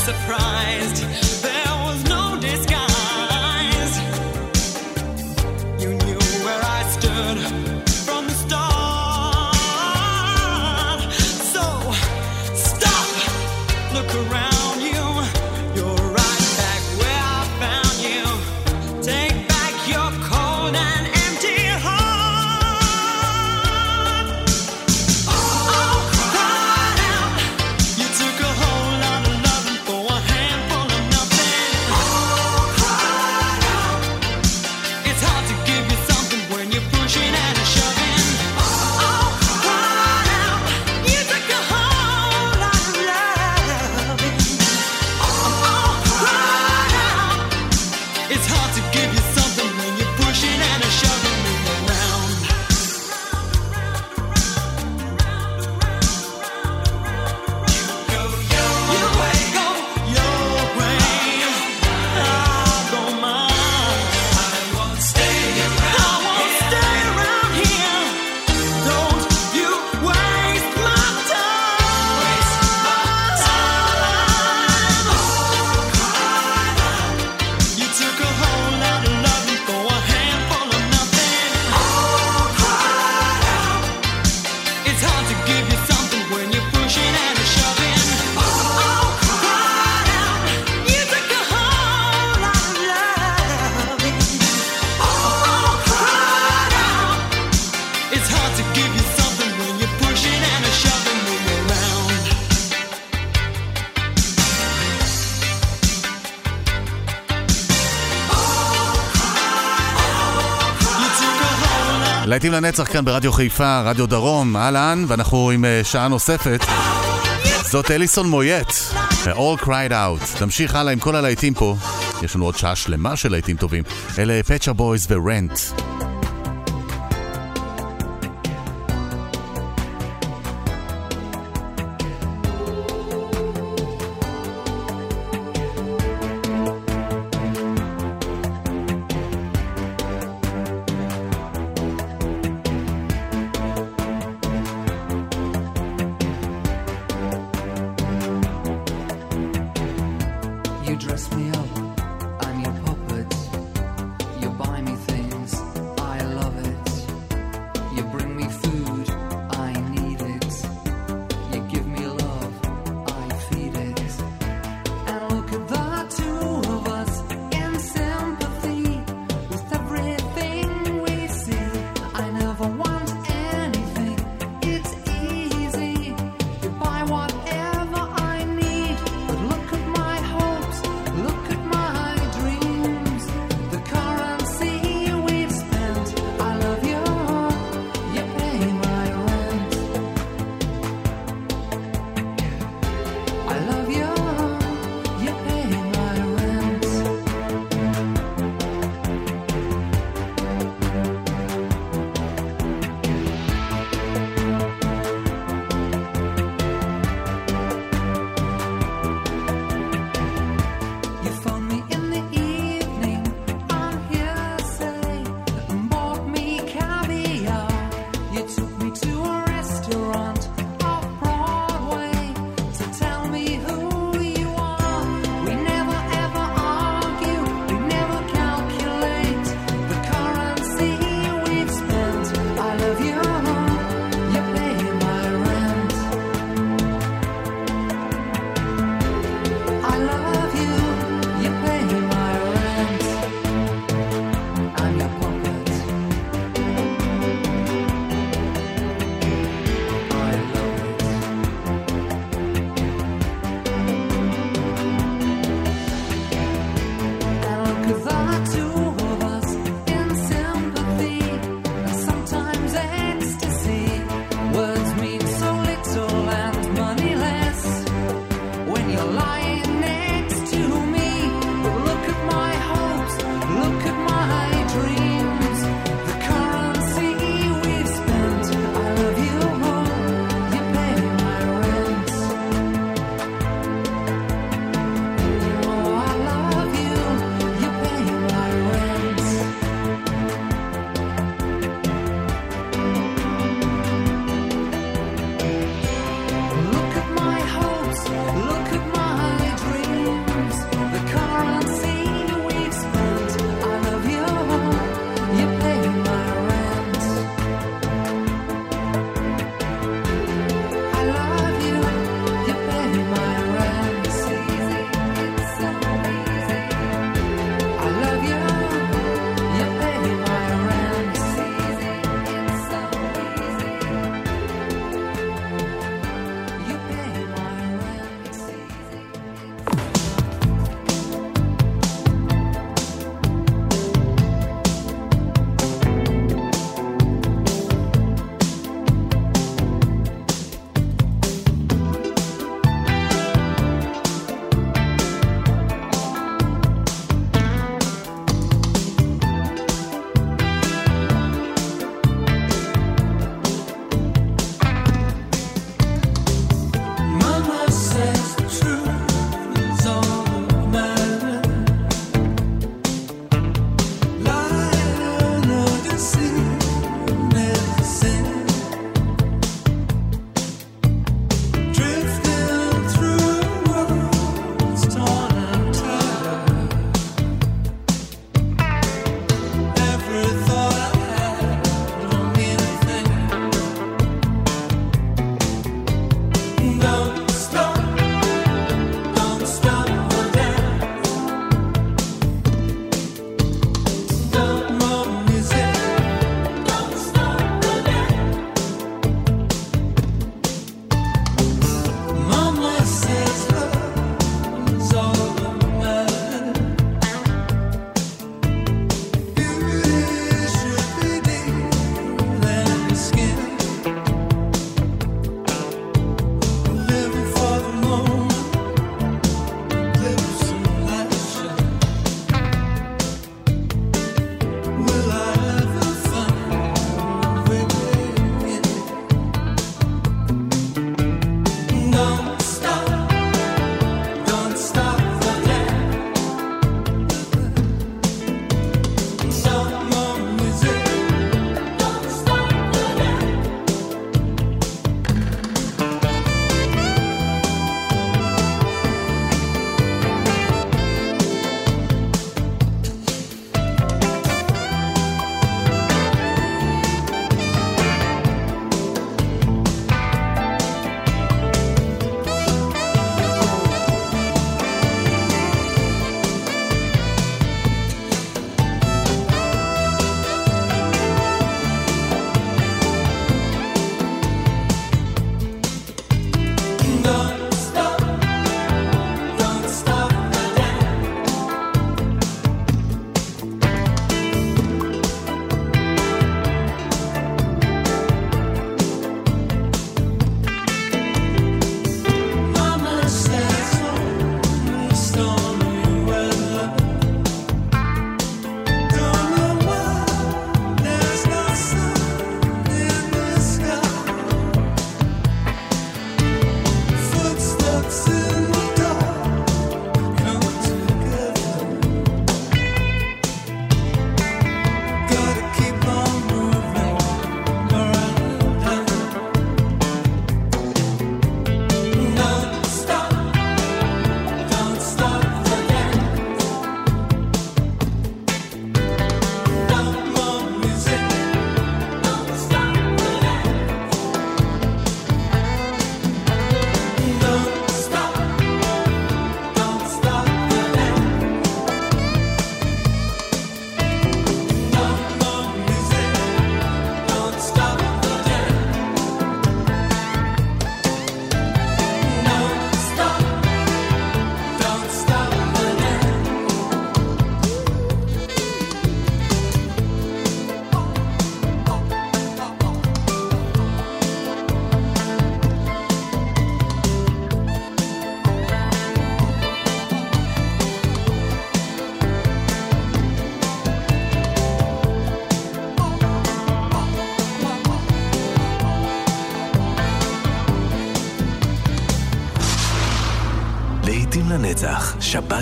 surprised. להיטים לנצח כאן ברדיו חיפה, רדיו דרום, אהלן, ואנחנו עם אה, שעה נוספת. זאת אליסון מויט, אה, All Cried Out. תמשיך הלאה עם כל הלהיטים פה, יש לנו עוד שעה שלמה של להיטים טובים. אלה פצ'ה בויז ורנט.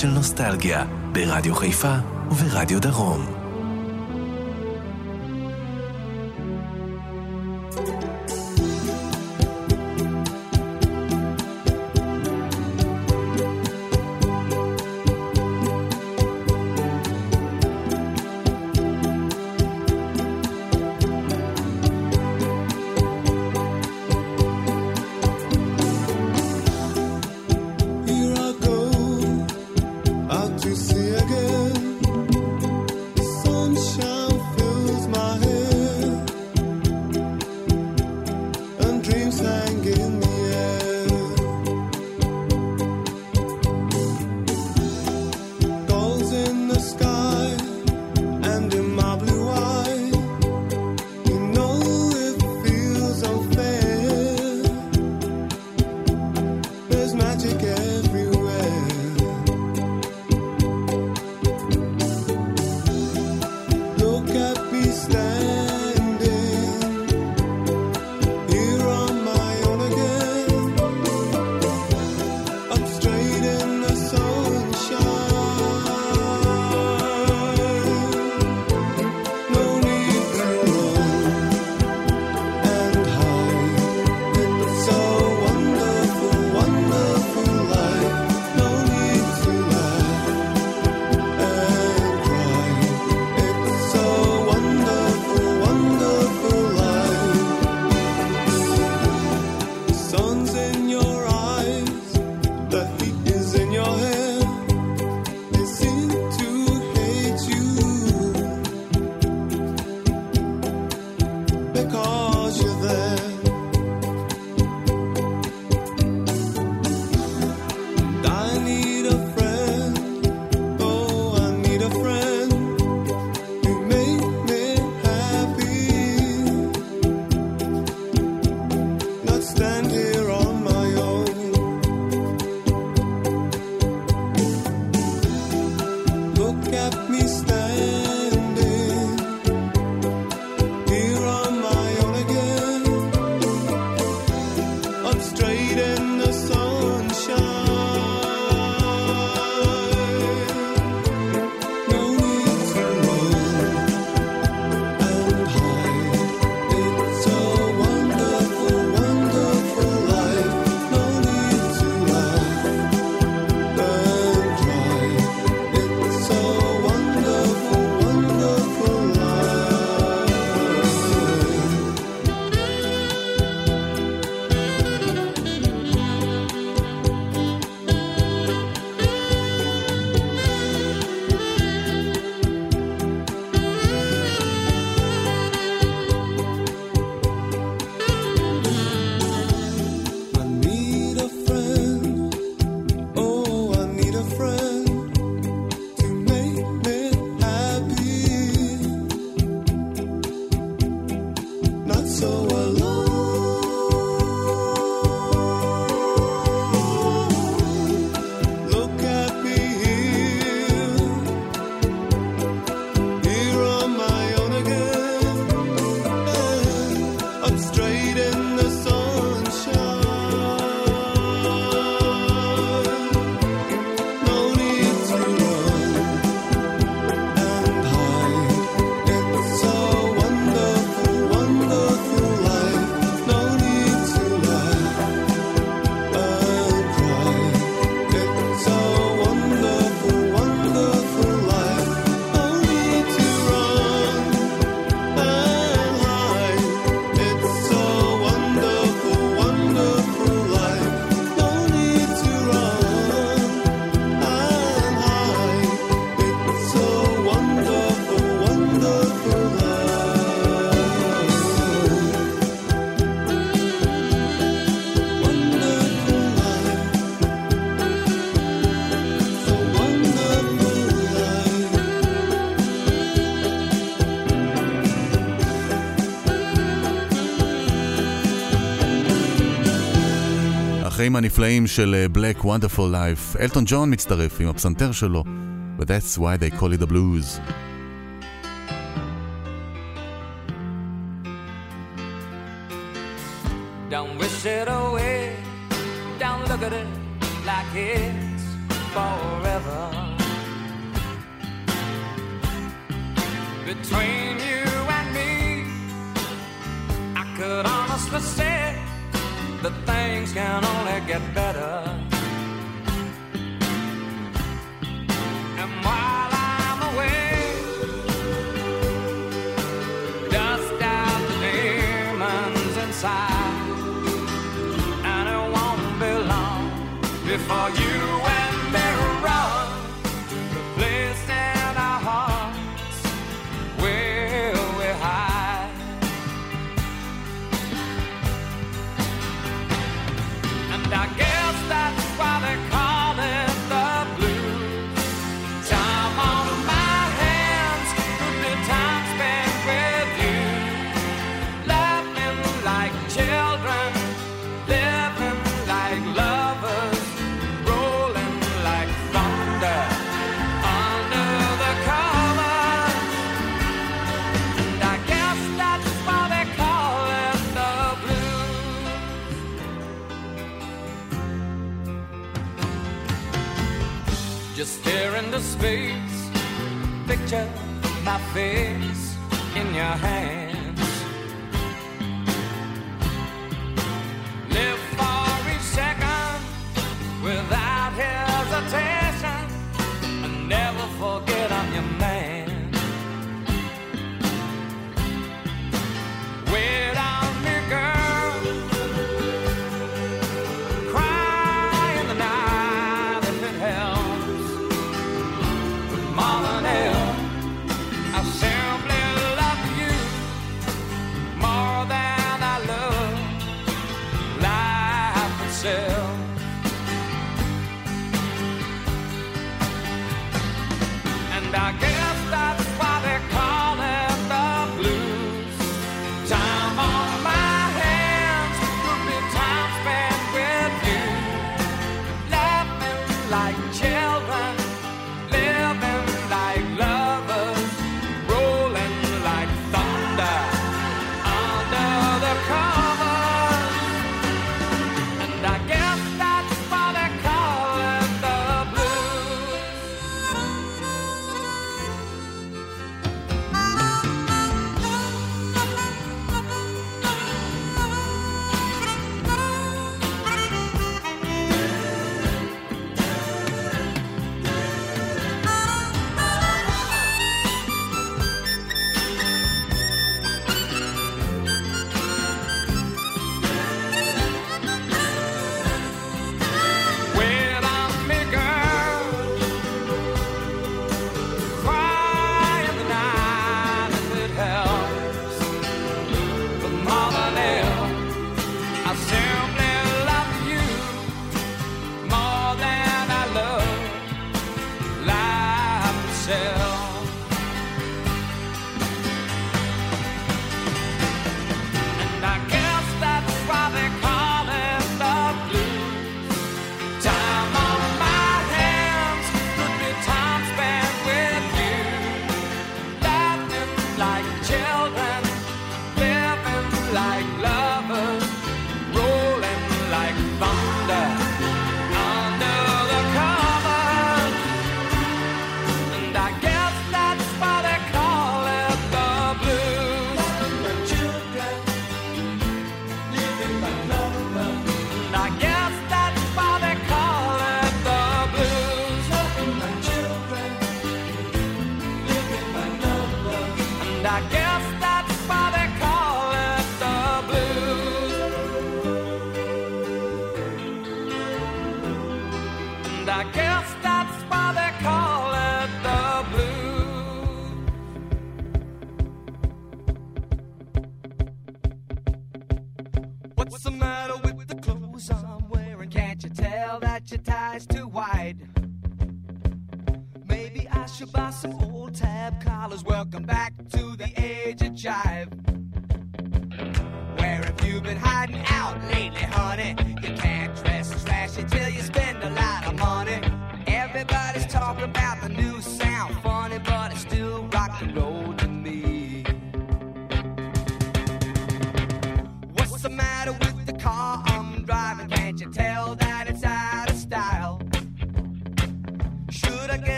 של נוסטלגיה, ברדיו חיפה וברדיו דרום. de cegas. הנפלאים של Black Wonderful Life. אלטון ג'ון מצטרף עם הפסנתר שלו, But that's why they call it the blues.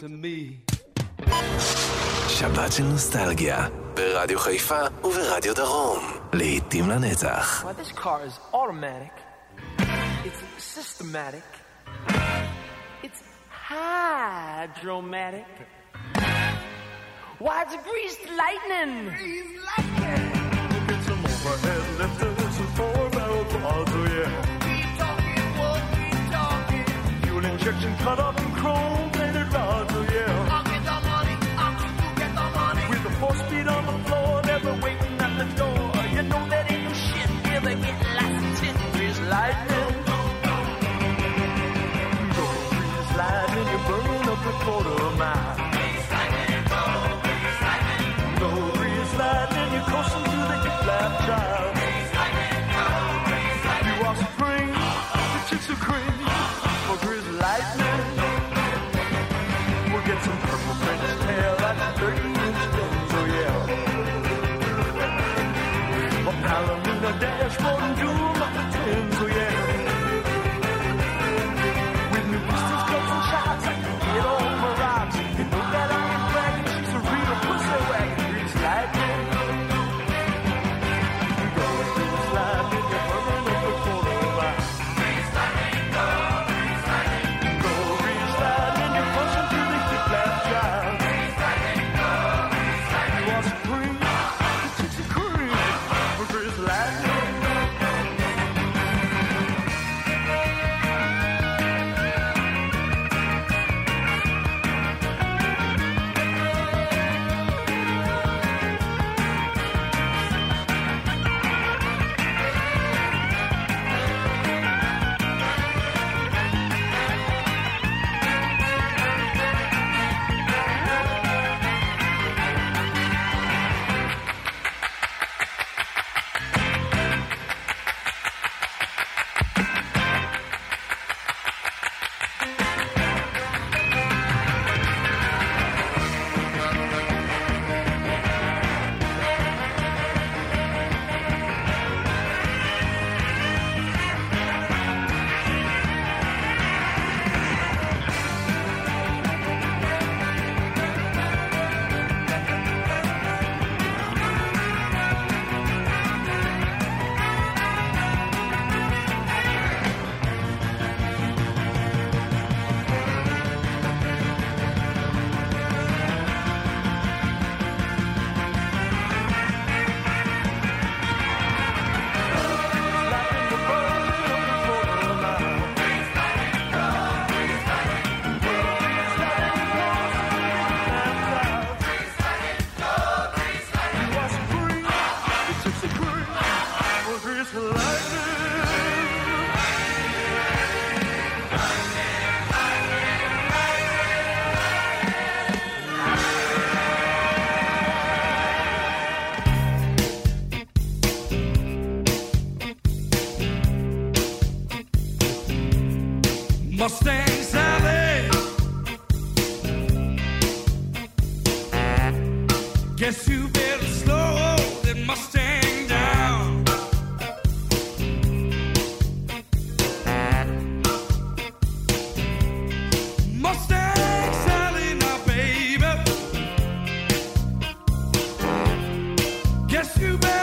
to me. שבת של נוסטלגיה, ברדיו חיפה וברדיו דרום, לעתים לנצח. This car is automatic, it's systematic, it's greased lightning! Greased lightning! Some overhead lifters and four-barrel quads, oh yeah. Keep talking, what talking? Fuel injection cut off. you back.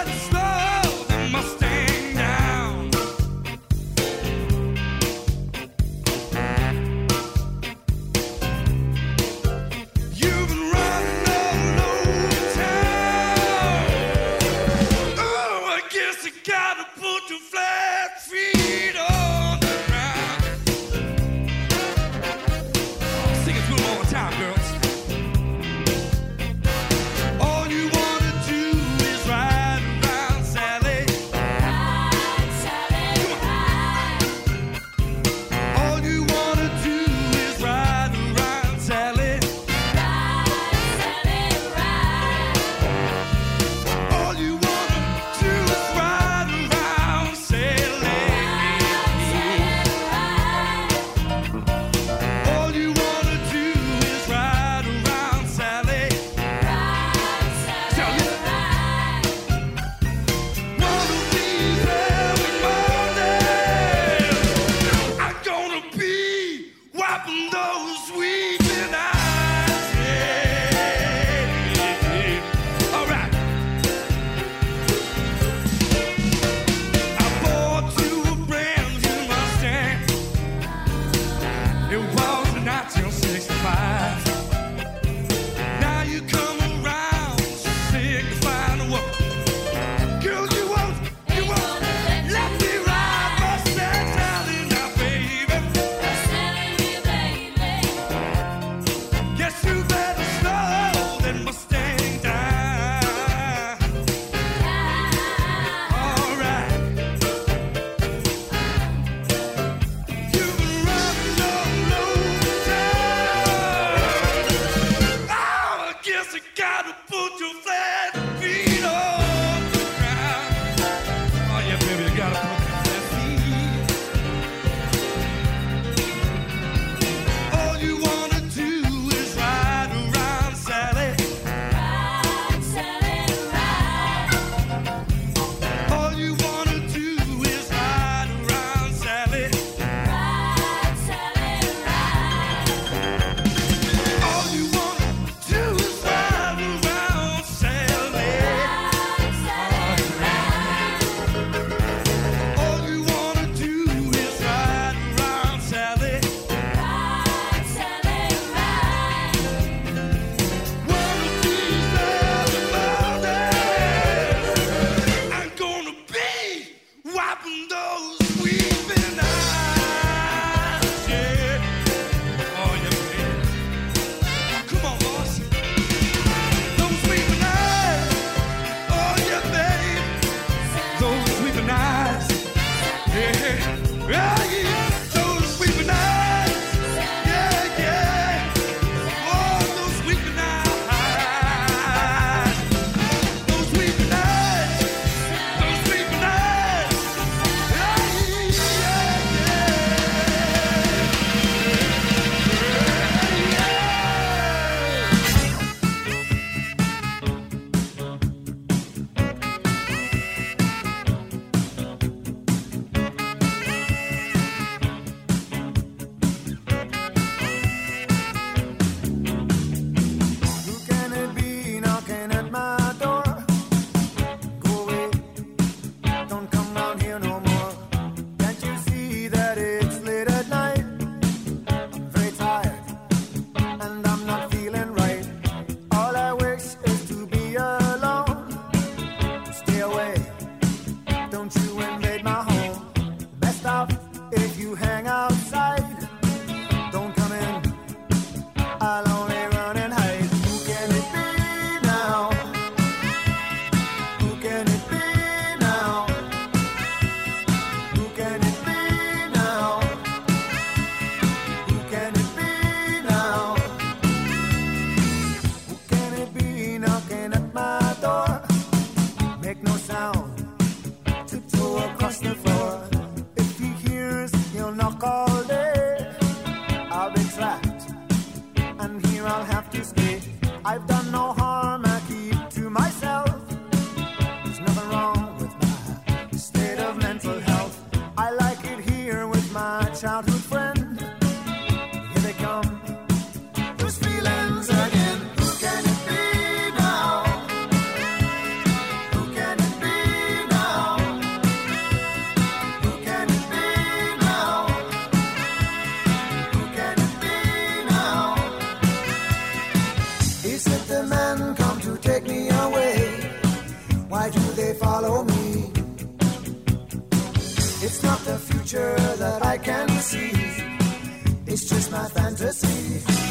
not the future that I can see. It's just my fantasy.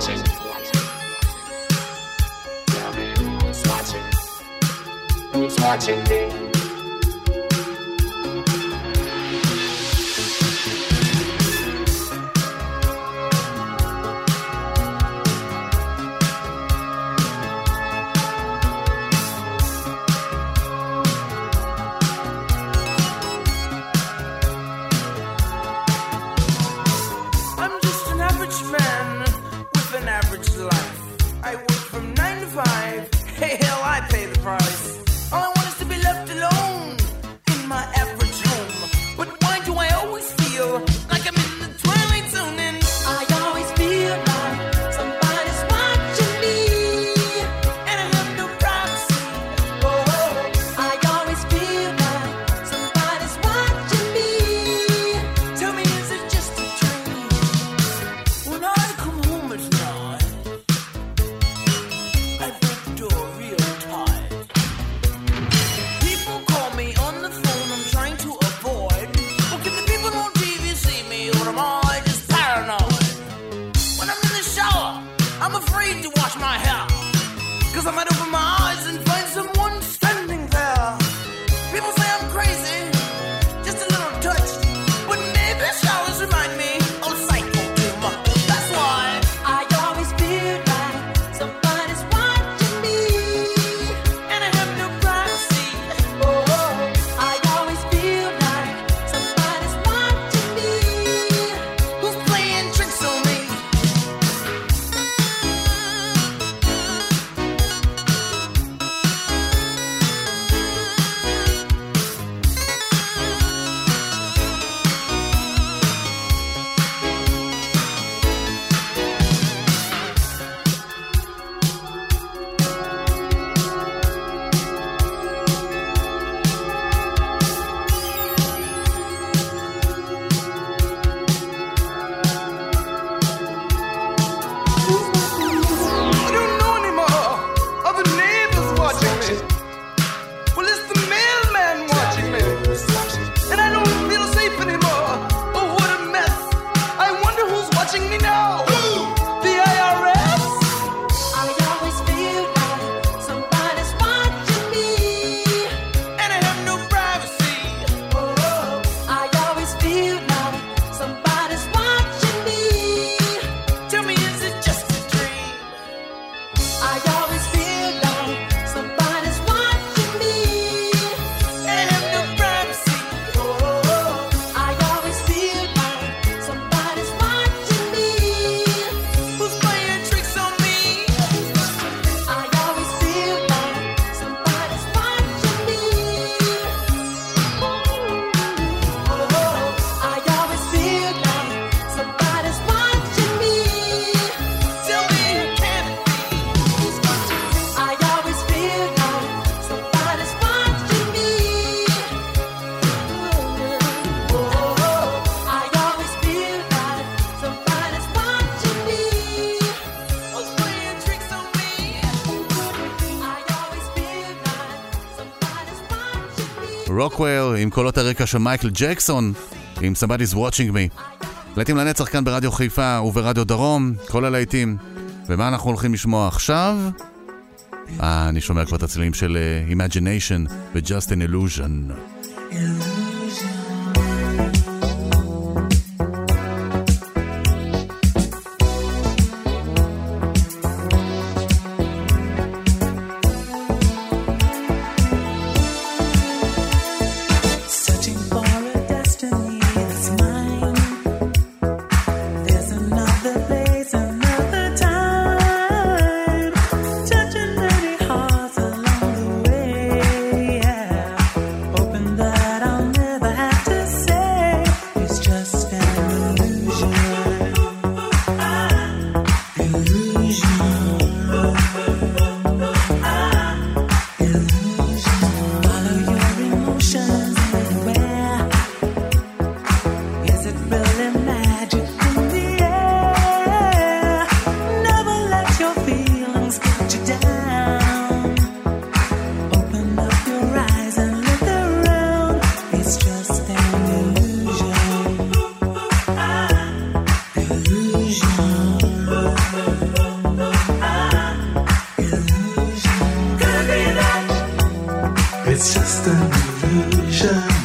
watching. Watching me? רוקוויר, עם קולות הרקע של מייקל ג'קסון, עם Somebody's Watching Me. להיטים לנצח כאן ברדיו חיפה וברדיו דרום, כל הלהיטים. ומה אנחנו הולכים לשמוע עכשיו? אה, אני שומע כבר את הצלילים של uh, Imagination ו-Just an Illusion. It's just an illusion.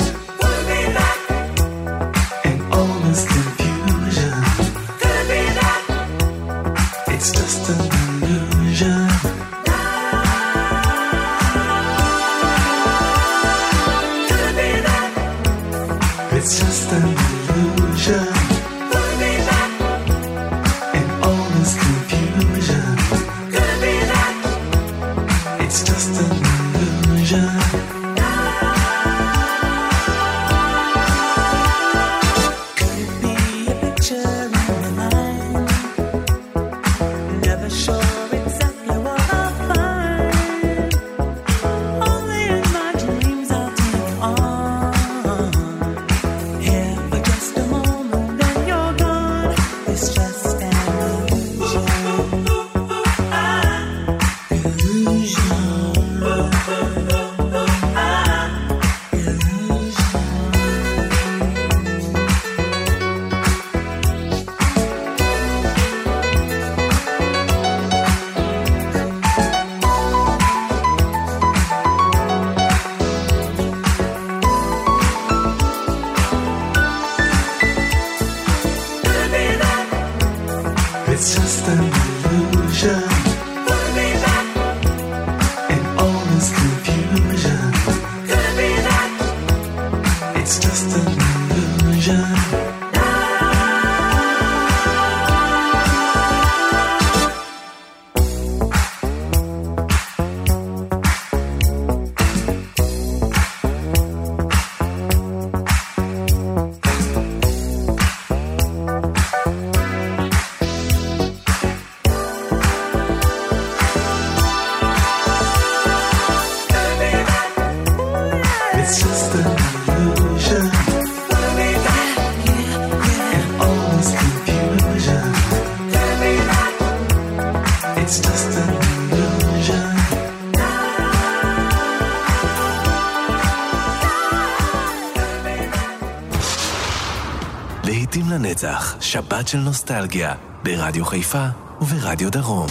שבת של נוסטלגיה, ברדיו חיפה וברדיו דרום.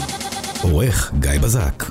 עורך גיא בזק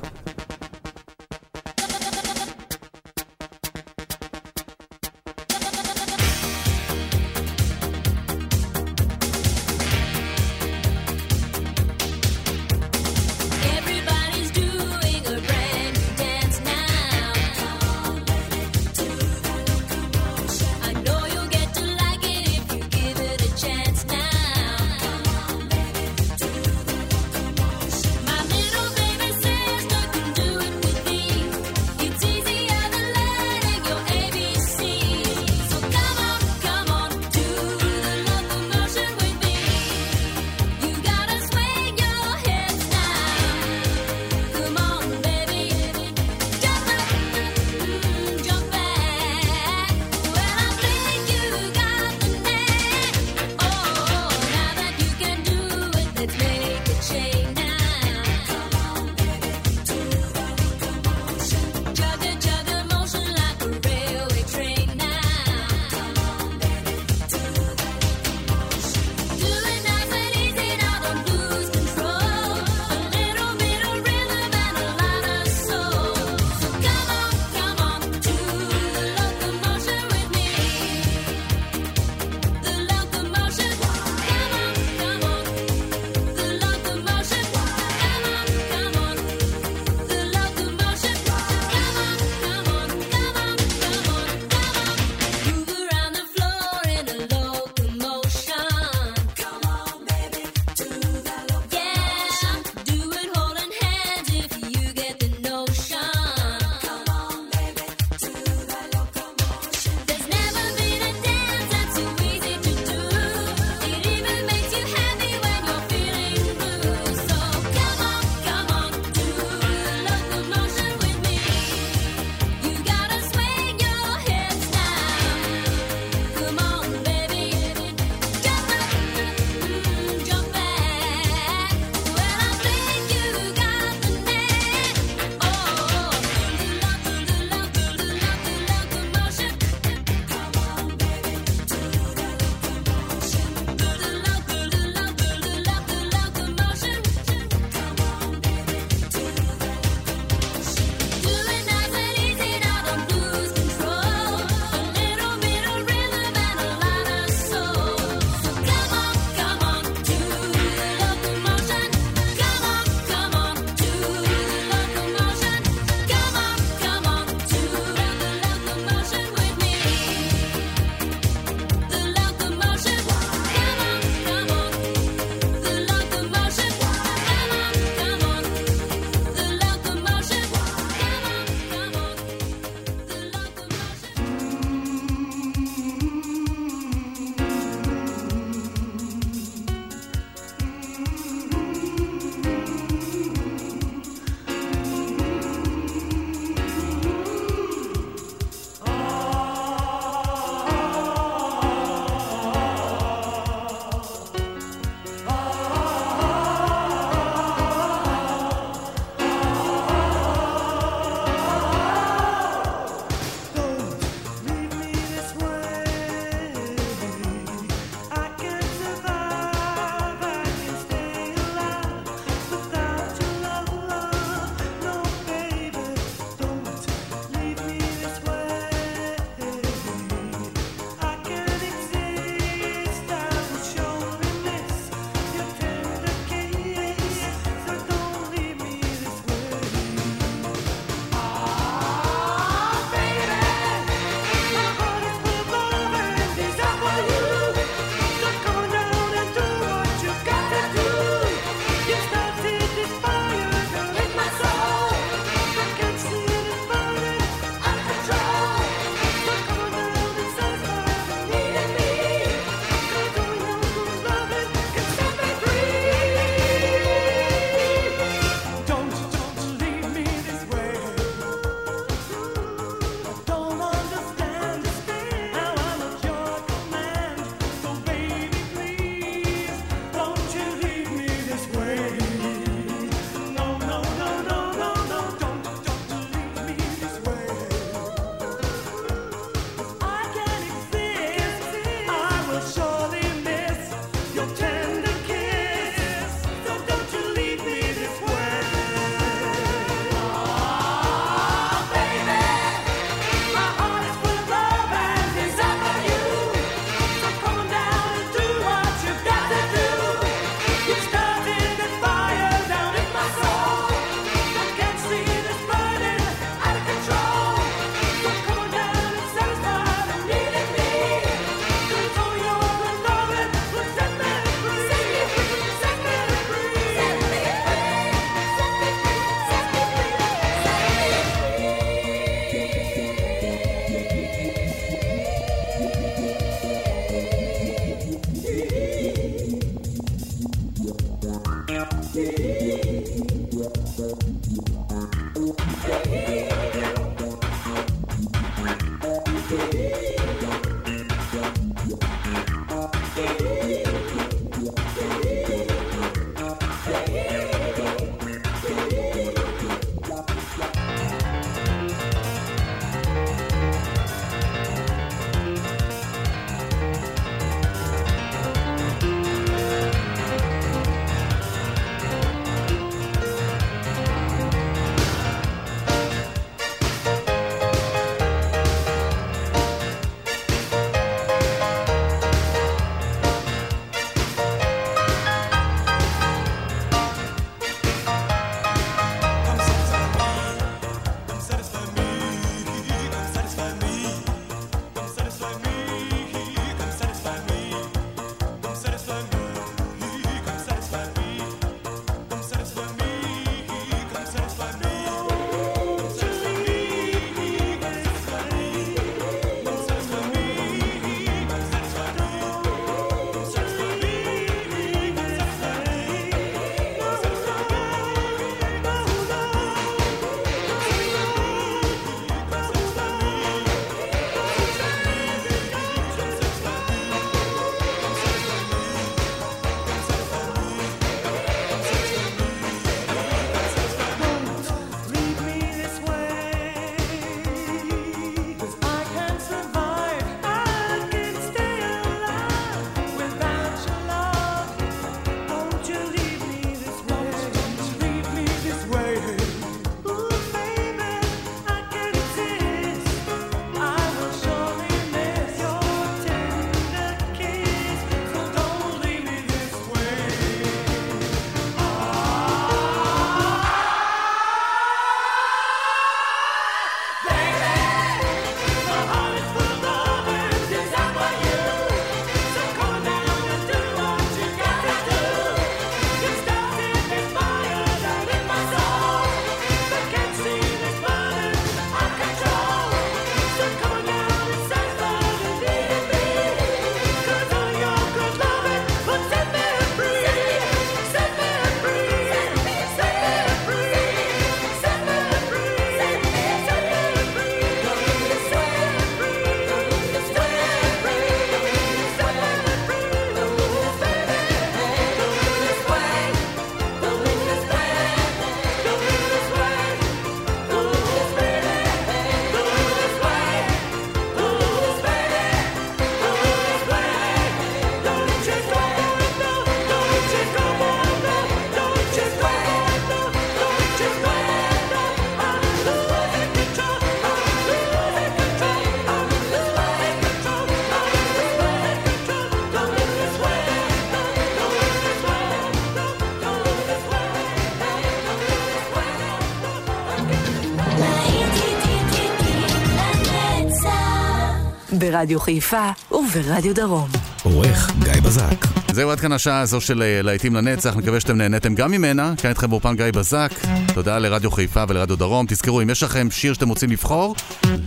ברדיו חיפה וברדיו דרום. עורך גיא בזק. זהו עד כאן השעה הזו של אה, להיטים לנצח, מקווה שאתם נהניתם גם ממנה. כאן איתכם באופן גיא בזק. תודה לרדיו חיפה ולרדיו דרום. תזכרו, אם יש לכם שיר שאתם רוצים לבחור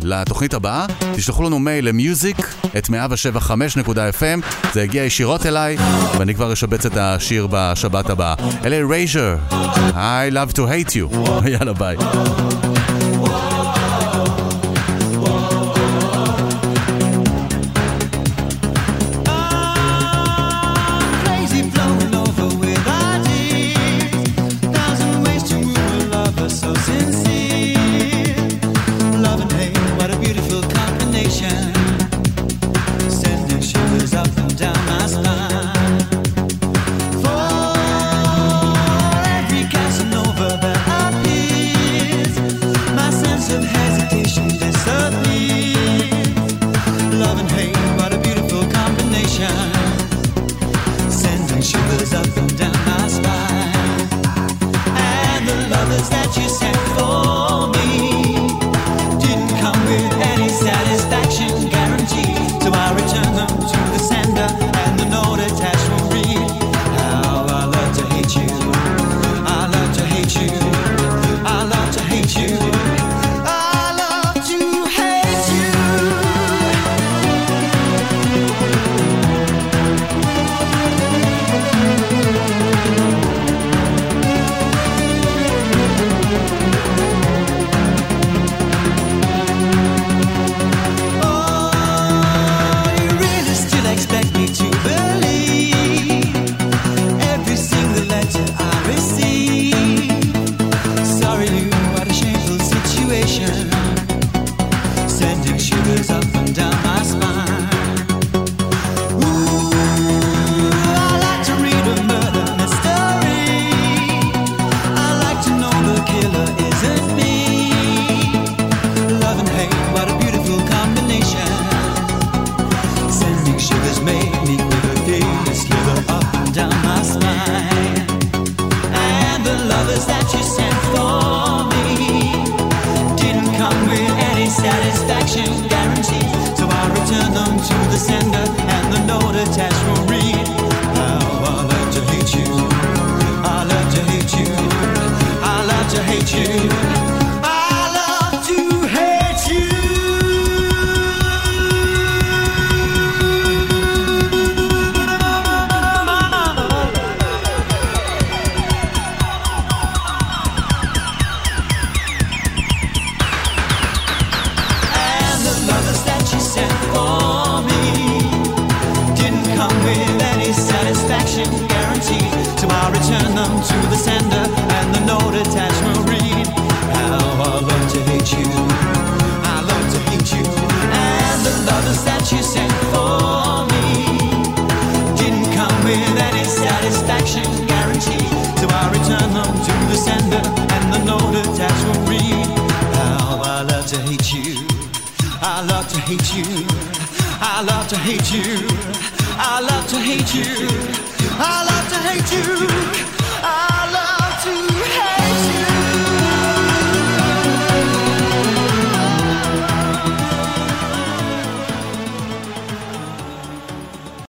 לתוכנית הבאה, תשלחו לנו מייל ל music at 175.fm, זה יגיע ישירות אליי, ואני כבר אשבץ את השיר בשבת הבאה. אלה Erasure, I love to hate you. יאללה ביי.